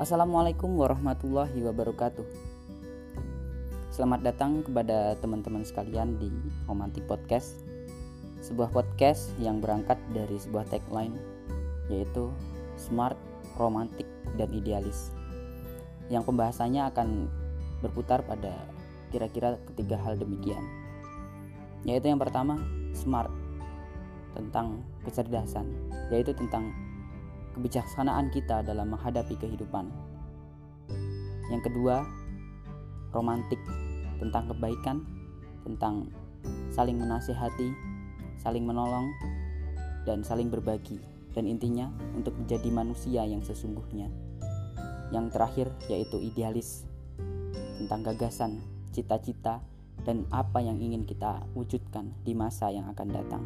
Assalamualaikum warahmatullahi wabarakatuh. Selamat datang kepada teman-teman sekalian di Romantic Podcast. Sebuah podcast yang berangkat dari sebuah tagline yaitu smart, romantik, dan idealis. Yang pembahasannya akan berputar pada kira-kira ketiga hal demikian. Yaitu yang pertama, smart tentang kecerdasan, yaitu tentang kebijaksanaan kita dalam menghadapi kehidupan. Yang kedua, romantik tentang kebaikan, tentang saling menasehati, saling menolong, dan saling berbagi. Dan intinya untuk menjadi manusia yang sesungguhnya. Yang terakhir yaitu idealis tentang gagasan, cita-cita, dan apa yang ingin kita wujudkan di masa yang akan datang.